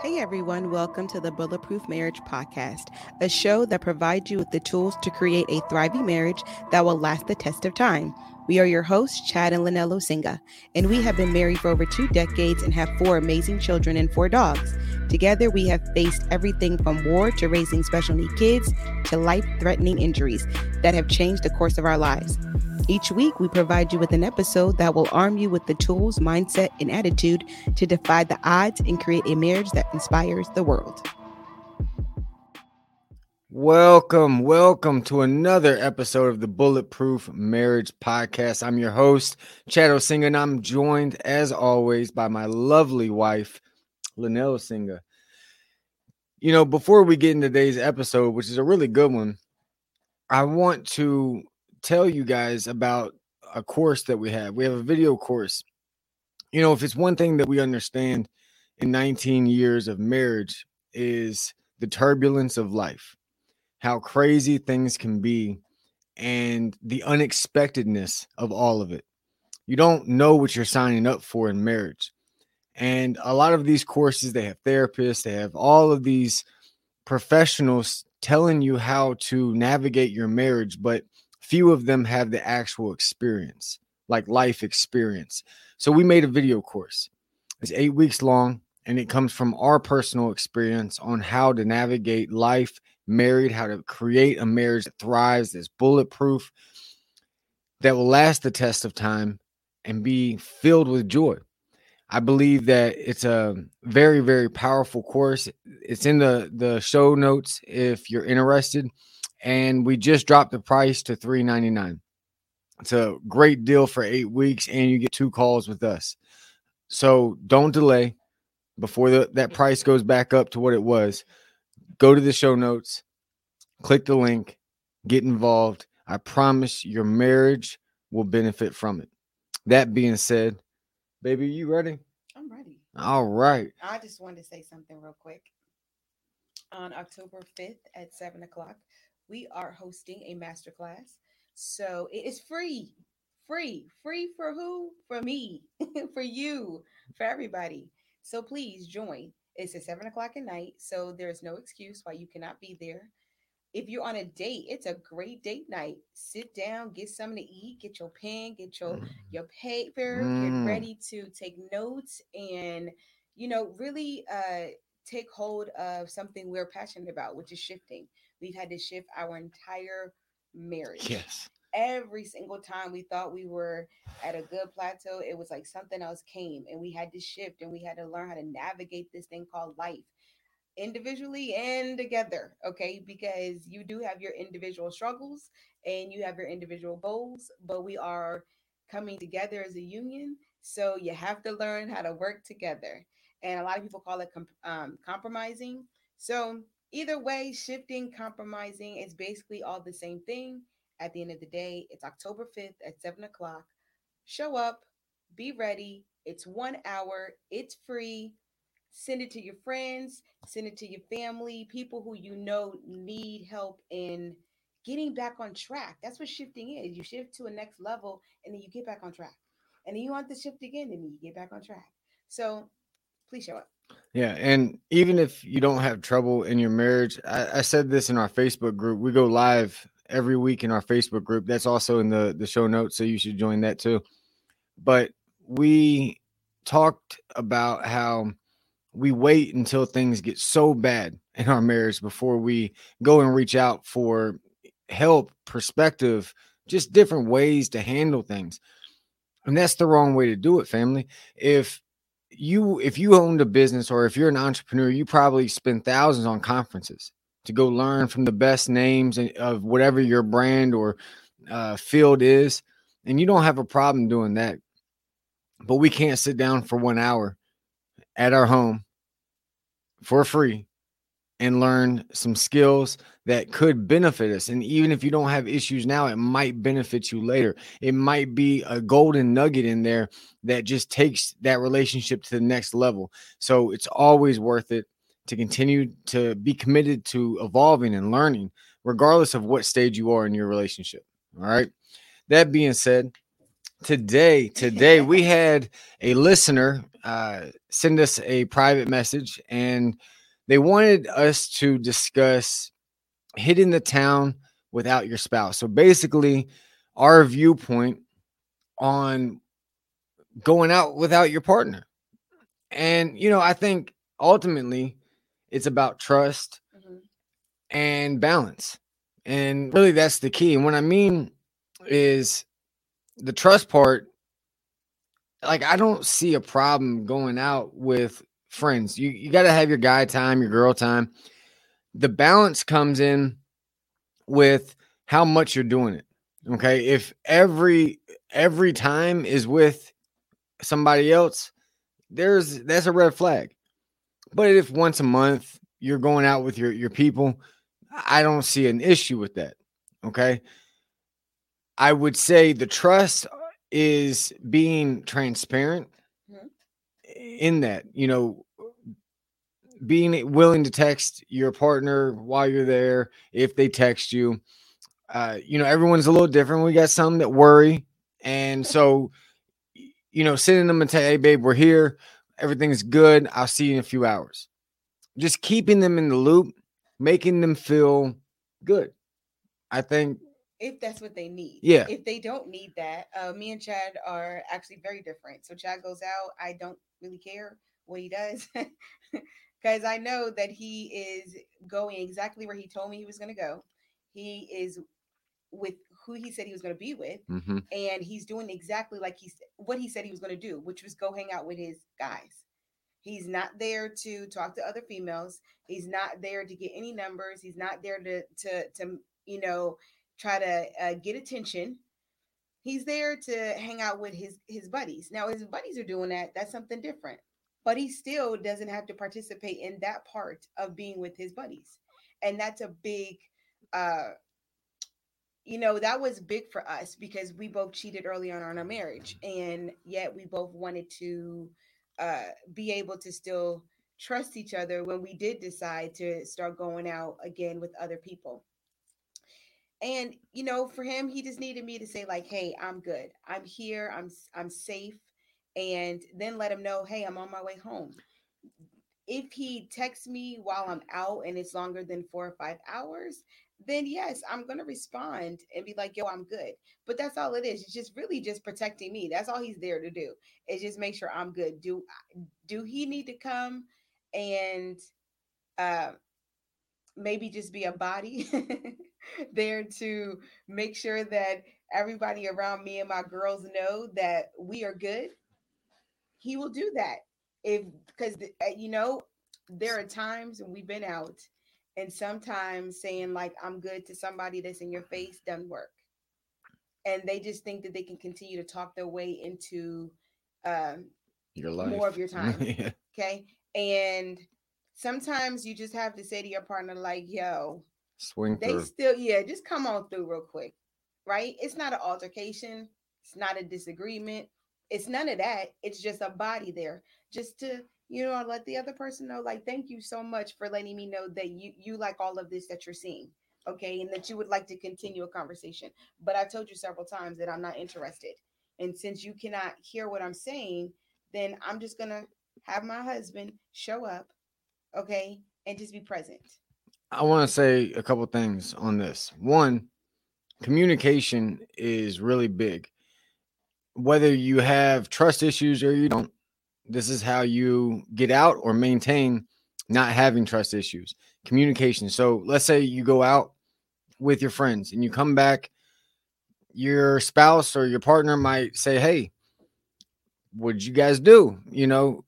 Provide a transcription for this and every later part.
Hey everyone, welcome to the Bulletproof Marriage Podcast, a show that provides you with the tools to create a thriving marriage that will last the test of time. We are your hosts, Chad and Lanell Osinga, and we have been married for over two decades and have four amazing children and four dogs. Together, we have faced everything from war to raising special need kids to life threatening injuries that have changed the course of our lives. Each week, we provide you with an episode that will arm you with the tools, mindset, and attitude to defy the odds and create a marriage that inspires the world. Welcome, welcome to another episode of the Bulletproof Marriage Podcast. I'm your host, Chad Osinga, and I'm joined, as always, by my lovely wife, Lanell Osinga. You know, before we get into today's episode, which is a really good one, I want to tell you guys about a course that we have. We have a video course. You know, if it's one thing that we understand in 19 years of marriage is the turbulence of life, how crazy things can be, and the unexpectedness of all of it. You don't know what you're signing up for in marriage. And a lot of these courses, they have therapists, they have all of these professionals telling you how to navigate your marriage, but few of them have the actual experience, like life experience. So we made a video course. It's eight weeks long, and it comes from our personal experience on how to navigate life, married, how to create a marriage that thrives, that's bulletproof, that will last the test of time and be filled with joy. I believe that it's a very, very powerful course. It's in the the show notes if you're interested and we just dropped the price to 399 it's a great deal for eight weeks and you get two calls with us. So don't delay. Before the, that price goes back up to what it was go to the show notes click the link get involved. I promise your marriage will benefit from it. That being said baby you ready? I'm ready. all right. I just wanted to say something real quick. On October 5th at 7 o'clock, we are hosting a masterclass. So it is free, free, free for who? For me, for you, for everybody. So please join. It's at 7 o'clock at night. So there's no excuse why you cannot be there. If you're on a date, it's a great date night. Sit down, get something to eat, get your pen, get your your paper, Mm. get ready to take notes and you know, really uh take hold of something we're passionate about, which is shifting. We've had to shift our entire marriage. yes Every single time we thought we were at a good plateau, it was like something else came and we had to shift and we had to learn how to navigate this thing called life individually and together. Okay. Because you do have your individual struggles and you have your individual goals, but we are coming together as a union. So you have to learn how to work together. And a lot of people call it comp- um, compromising. So either way, shifting, compromising, it's basically all the same thing. At the end of the day, it's October 5th at 7 o'clock. Show up, be ready. It's one hour, it's free. Send it to your friends, send it to your family, people who you know need help in getting back on track. That's what shifting is. You shift to a next level and then you get back on track. And then you want to shift again and then you get back on track. So please show up. Yeah, and even if you don't have trouble in your marriage, I, I said this in our Facebook group. We go live every week in our Facebook group. That's also in the the show notes, so you should join that too. But we talked about how we wait until things get so bad in our marriage before we go and reach out for help, perspective, just different ways to handle things. And that's the wrong way to do it, family. If you if you owned a business or if you're an entrepreneur, you probably spend thousands on conferences to go learn from the best names of whatever your brand or uh, field is, and you don't have a problem doing that. But we can't sit down for one hour at our home for free and learn some skills that could benefit us. And even if you don't have issues now, it might benefit you later. It might be a golden nugget in there that just takes that relationship to the next level. So it's always worth it to continue to be committed to evolving and learning, regardless of what stage you are in your relationship. All right. That being said, today, today we had a listener uh, send us a private message and they wanted us to discuss hitting the town without your spouse. So basically, our viewpoint on going out without your partner. And, you know, I think ultimately it's about trust mm-hmm. and balance. And really, that's the key. And what I mean is the trust part. Like, I don't see a problem going out with friends. You you got to have your guy time, your girl time. The balance comes in with how much you're doing it. Okay? If every every time is with somebody else, there's that's a red flag. But if once a month you're going out with your your people, I don't see an issue with that. Okay? I would say the trust is being transparent in that, you know, being willing to text your partner while you're there if they text you. Uh, you know, everyone's a little different. We got some that worry. And so, you know, sending them and say, hey, babe, we're here. Everything's good. I'll see you in a few hours. Just keeping them in the loop, making them feel good. I think if that's what they need. Yeah. If they don't need that, uh, me and Chad are actually very different. So Chad goes out. I don't really care what he does because I know that he is going exactly where he told me he was going to go. He is with who he said he was going to be with, mm-hmm. and he's doing exactly like he's what he said he was going to do, which was go hang out with his guys. He's not there to talk to other females. He's not there to get any numbers. He's not there to to to you know try to uh, get attention. He's there to hang out with his his buddies. Now his buddies are doing that. That's something different. But he still doesn't have to participate in that part of being with his buddies. And that's a big uh you know, that was big for us because we both cheated early on in our marriage and yet we both wanted to uh be able to still trust each other when we did decide to start going out again with other people. And you know, for him, he just needed me to say like, "Hey, I'm good. I'm here. I'm I'm safe." And then let him know, "Hey, I'm on my way home." If he texts me while I'm out and it's longer than 4 or 5 hours, then yes, I'm going to respond and be like, "Yo, I'm good." But that's all it is. It's just really just protecting me. That's all he's there to do. Is just make sure I'm good. Do do he need to come and uh maybe just be a body there to make sure that everybody around me and my girls know that we are good, he will do that. If because uh, you know, there are times when we've been out and sometimes saying like I'm good to somebody that's in your face doesn't work. And they just think that they can continue to talk their way into um your life more of your time. yeah. Okay. And sometimes you just have to say to your partner, like, yo, swing they through. still, yeah, just come on through real quick. Right? It's not an altercation, it's not a disagreement, it's none of that. It's just a body there. Just to, you know, let the other person know, like, thank you so much for letting me know that you you like all of this that you're seeing. Okay, and that you would like to continue a conversation. But I told you several times that I'm not interested. And since you cannot hear what I'm saying, then I'm just gonna have my husband show up okay, and just be present. I want to say a couple things on this. One, communication is really big. Whether you have trust issues or you don't, this is how you get out or maintain not having trust issues. Communication. So let's say you go out with your friends and you come back, your spouse or your partner might say, Hey, what'd you guys do? You know,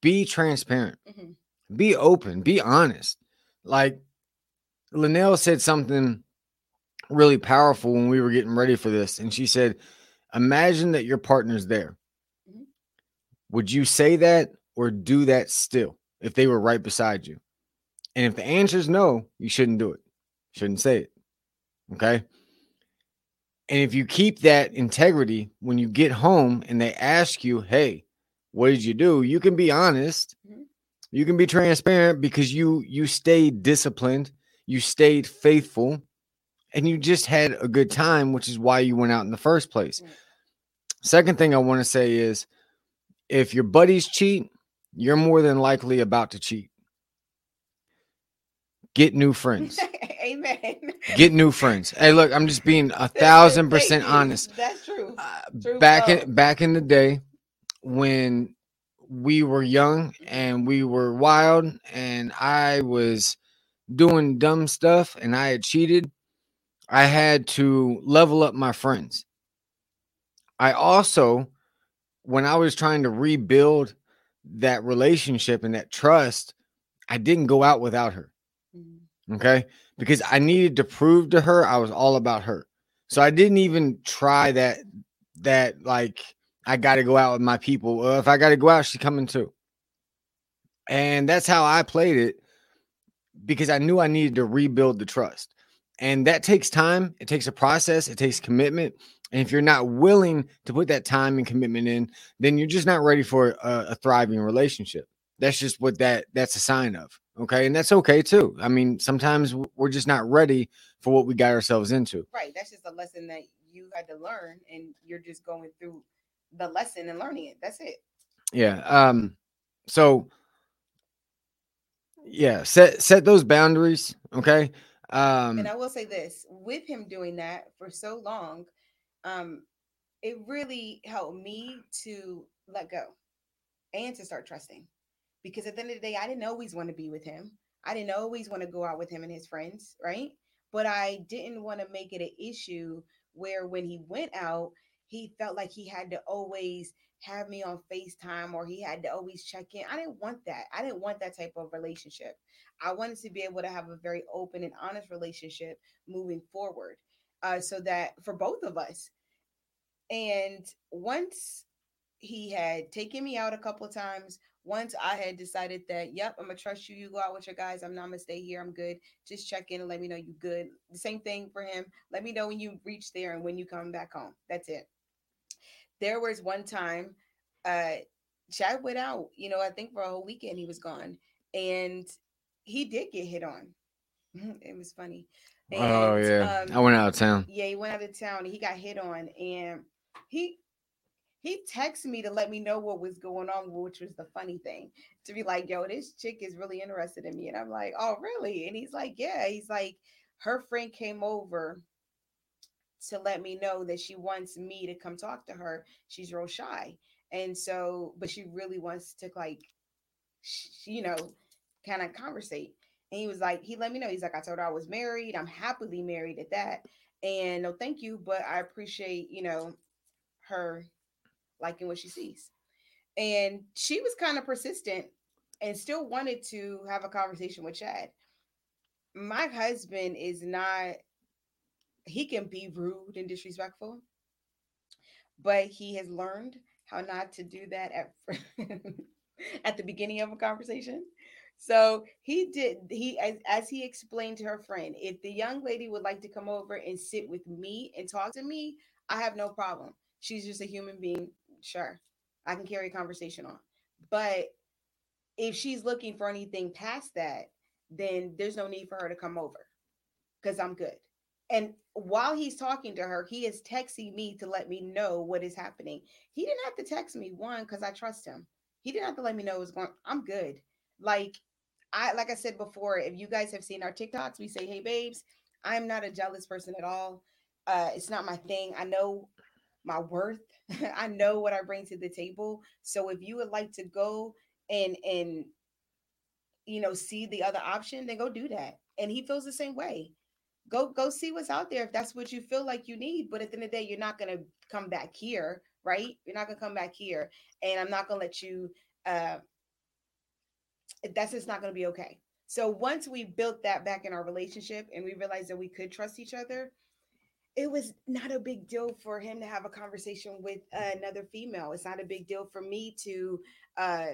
be transparent. Mm-hmm be open, be honest. Like Lanell said something really powerful when we were getting ready for this. And she said, Imagine that your partner's there. Mm-hmm. Would you say that or do that still if they were right beside you? And if the answer is no, you shouldn't do it. Shouldn't say it. Okay. And if you keep that integrity when you get home and they ask you, Hey, what did you do? You can be honest. You can be transparent because you you stayed disciplined, you stayed faithful, and you just had a good time, which is why you went out in the first place. Second thing I want to say is if your buddies cheat, you're more than likely about to cheat. Get new friends. Amen. Get new friends. Hey, look, I'm just being a thousand percent honest. That's true. Uh, True back love. in back in the day when we were young and we were wild and I was doing dumb stuff and I had cheated, I had to level up my friends. I also when I was trying to rebuild that relationship and that trust, I didn't go out without her. Mhm. Okay. Because I needed to prove to her I was all about her. So I didn't even try that, that like, I got to go out with my people. Well, if I got to go out, she's coming too. And that's how I played it because I knew I needed to rebuild the trust. And that takes time. It takes a process. It takes commitment. And if you're not willing to put that time and commitment in, then you're just not ready for a, a thriving relationship. That's just what that that's a sign of. Okay. And that's okay too. I mean, sometimes we're just not ready for what we got ourselves into. Right. That's just a lesson that you had to learn, and you're just going through the lesson and learning it. That's it. Yeah. Um, so yeah, set set those boundaries. Okay. Um and I will say this with him doing that for so long, um, it really helped me to let go and to start trusting. Because at the end of the day, I didn't always want to be with him. I didn't always want to go out with him and his friends, right? But I didn't want to make it an issue where when he went out, he felt like he had to always have me on FaceTime or he had to always check in. I didn't want that. I didn't want that type of relationship. I wanted to be able to have a very open and honest relationship moving forward uh, so that for both of us. And once he had taken me out a couple of times, once I had decided that, yep, I'm gonna trust you. You go out with your guys. I'm not gonna stay here. I'm good. Just check in and let me know you good. The same thing for him. Let me know when you reach there and when you come back home. That's it. There was one time, uh, Chad went out. You know, I think for a whole weekend he was gone, and he did get hit on. It was funny. Oh yeah. um, I went out of town. yeah, he went out of town. And he got hit on, and he he texted me to let me know what was going on, which was the funny thing. To be like, yo, this chick is really interested in me, and I'm like, oh, really? And he's like, yeah. He's like, her friend came over to let me know that she wants me to come talk to her. She's real shy, and so, but she really wants to like, sh- you know, kind of conversate. And he was like, he let me know. He's like, I told her I was married. I'm happily married at that. And no, thank you, but I appreciate, you know, her liking what she sees. And she was kind of persistent and still wanted to have a conversation with Chad. My husband is not, he can be rude and disrespectful, but he has learned how not to do that at at the beginning of a conversation. So he did he as, as he explained to her friend, if the young lady would like to come over and sit with me and talk to me, I have no problem. She's just a human being. Sure. I can carry a conversation on. But if she's looking for anything past that, then there's no need for her to come over because I'm good. And while he's talking to her, he is texting me to let me know what is happening. He didn't have to text me one because I trust him. He didn't have to let me know what's going. I'm good. Like I like I said before, if you guys have seen our TikToks, we say, "Hey babes, I'm not a jealous person at all. Uh, it's not my thing. I know my worth. I know what I bring to the table. So if you would like to go and and you know see the other option, then go do that. And he feels the same way. Go go see what's out there if that's what you feel like you need. But at the end of the day, you're not gonna come back here, right? You're not gonna come back here, and I'm not gonna let you. Uh, that's just not gonna be okay. So once we built that back in our relationship and we realized that we could trust each other, it was not a big deal for him to have a conversation with another female. It's not a big deal for me to uh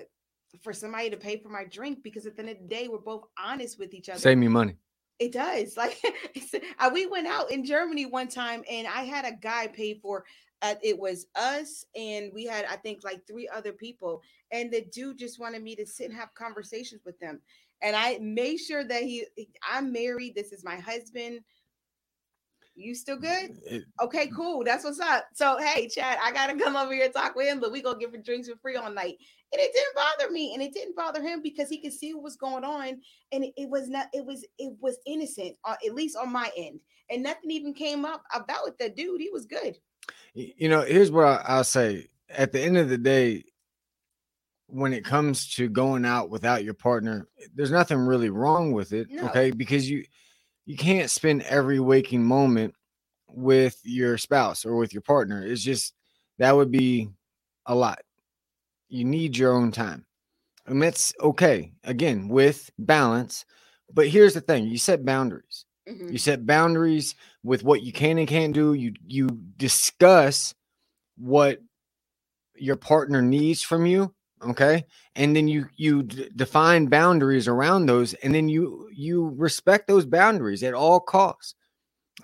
for somebody to pay for my drink because at the end of the day, we're both honest with each other. Save me money. It does. Like uh, we went out in Germany one time and I had a guy pay for uh, it was us and we had I think like three other people and the dude just wanted me to sit and have conversations with them. And I made sure that he I'm married, this is my husband. You still good? It- Okay, cool. That's what's up. So hey, Chad, I gotta come over here and talk with him, but we gonna give him drinks for free all night. And it didn't bother me, and it didn't bother him because he could see what was going on, and it, it was not. It was it was innocent, uh, at least on my end, and nothing even came up about the dude. He was good. you know, here's what I, I'll say. At the end of the day, when it comes to going out without your partner, there's nothing really wrong with it. No. Okay, because you you can't spend every waking moment with your spouse or with your partner. It's just that would be a lot. You need your own time. And that's okay. Again, with balance. But here's the thing you set boundaries. Mhm. You set boundaries with what you can and can't do. You you discuss what your partner needs from you, okay? And then you you d- define boundaries around those and then you you respect those boundaries at all costs.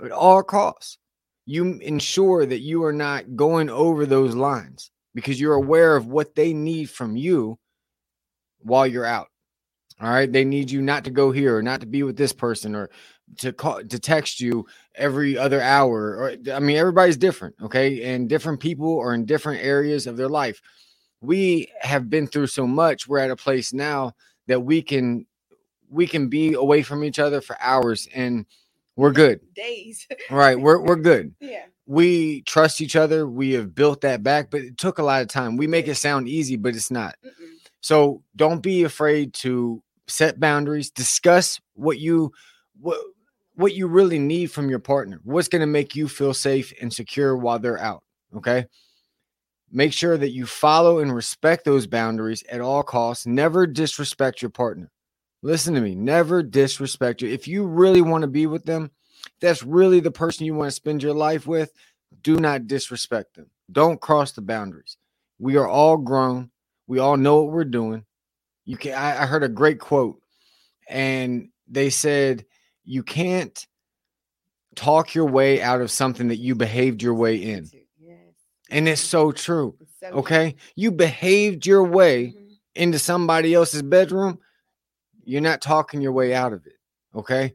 At all costs. You ensure that you are not going over those lines because you're aware of what they need from you while you're out. All right, they need you not to go here or not to be with this person or to call to text you every other hour or I mean everybody's different, okay? And different people are in different areas of their life. We have been through so much. We're at a place now that we can we can be away from each other for hours and we're good. Days. Right, we're we're good. yeah. We trust each other. We have built that back, but it took a lot of time. We make it sound easy, but it's not. Mm-mm. So don't be afraid to set boundaries, discuss what you what what you really need from your partner. What's going to make you feel safe and secure while they're out, okay? Make sure that you follow and respect those boundaries at all costs. Never disrespect your partner. Listen to me, never disrespect you. If you really want to be with them, that's really the person you want to spend your life with, do not disrespect them. Don't cross the boundaries. We are all grown. We all know what we're doing. You can I, I heard a great quote, and they said you can't talk your way out of something that you behaved your way in. And it's so true. It's so true. Okay. You behaved your way Mhm. into somebody else's bedroom. You're not talking your way out of it. Okay.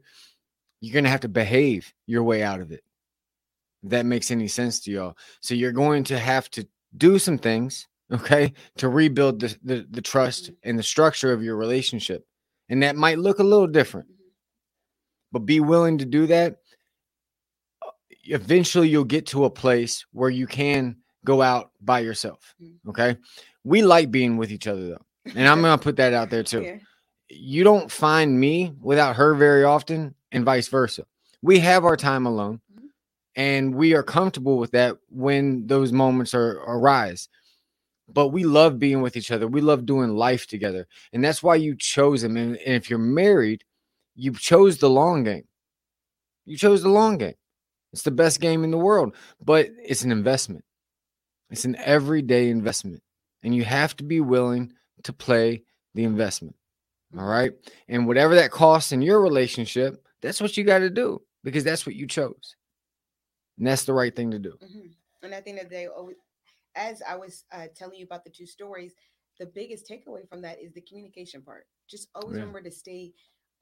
You're going to have to behave your way out of it. If that makes any sense to y'all. So you're going to have to do some things, okay, to rebuild the, the, the trust Mhm. and the structure of your relationship. And that might look a little different, Mhm. but be willing to do that. Eventually, you'll get to a place where you can go out by yourself. Mhm. Okay. We like being with each other, though. And I'm going to put that out there too you don't find me without her very often and vice versa. We have our time alone Mhm. and we are comfortable with that when those moments are arise. But we love being with each other. We love doing life together. And that's why you chose him. And, and if you're married, you chose the long game. You chose the long game. It's the best game in the world, but it's an investment. It's an everyday investment. And you have to be willing to play the investment. All right. And whatever that costs in your relationship, that's what you got to do because that's what you chose. And that's the right thing to do. Mhm. And at the end of the day, always, as I was uh, telling you about the two stories, the biggest takeaway from that is the communication part. Just always Yeah. remember to stay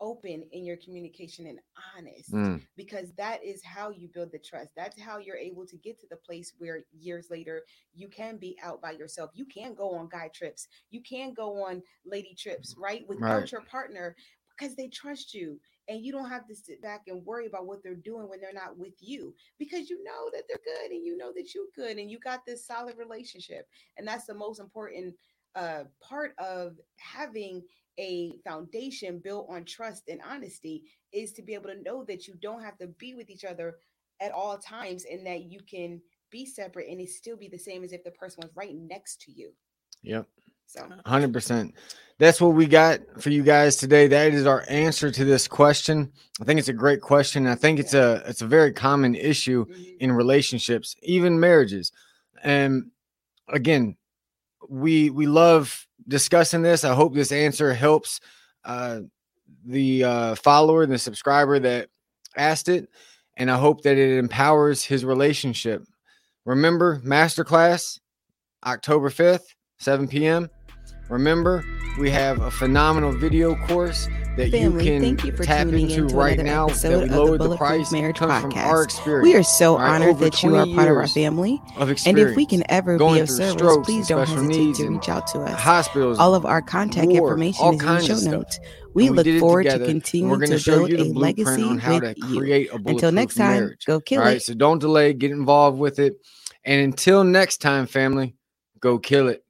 open in your communication and honest Mm, because that is how you build the trust. That's how you're able to get to the place where years later you can be out by yourself. You can go on guy trips. You can go on lady trips, right? Without Right. your partner because they trust you. And you don't have to sit back and worry about what they're doing when they're not with you because you know that they're good and you know that you're good and you got this solid relationship. And that's the most important uh, part of having a foundation built on trust and honesty is to be able to know that you don't have to be with each other at all times and that you can be separate and it still be the same as if the person was right next to you. yep. So 100%. That's what we got for you guys today. That is our answer to this question. I think it's a great question. I think it's a it's a very common issue mhm, in relationships, even marriages. And again, we we love discussing this. I hope this answer helps uh, the uh, follower, the subscriber that asked it, and I hope that it empowers his relationship. Remember, masterclass October fifth, seven p.m. Remember, we have a phenomenal video course that Family, you can thank you for tap into into right now. That we of the lowered the, price Marriage Podcast. our experience. We are so All right, honored over that you are part of our family. of And if we can ever be of service, strokes please don't hesitate to reach out to us. hospitals, All of our contact war, information is in the show notes. We And look forward together, to continuing to show build you the a legacy on how with to you. a Until next time, marriage. go kill All right, it. so don't delay, get involved with it. And until next time, family, go kill it.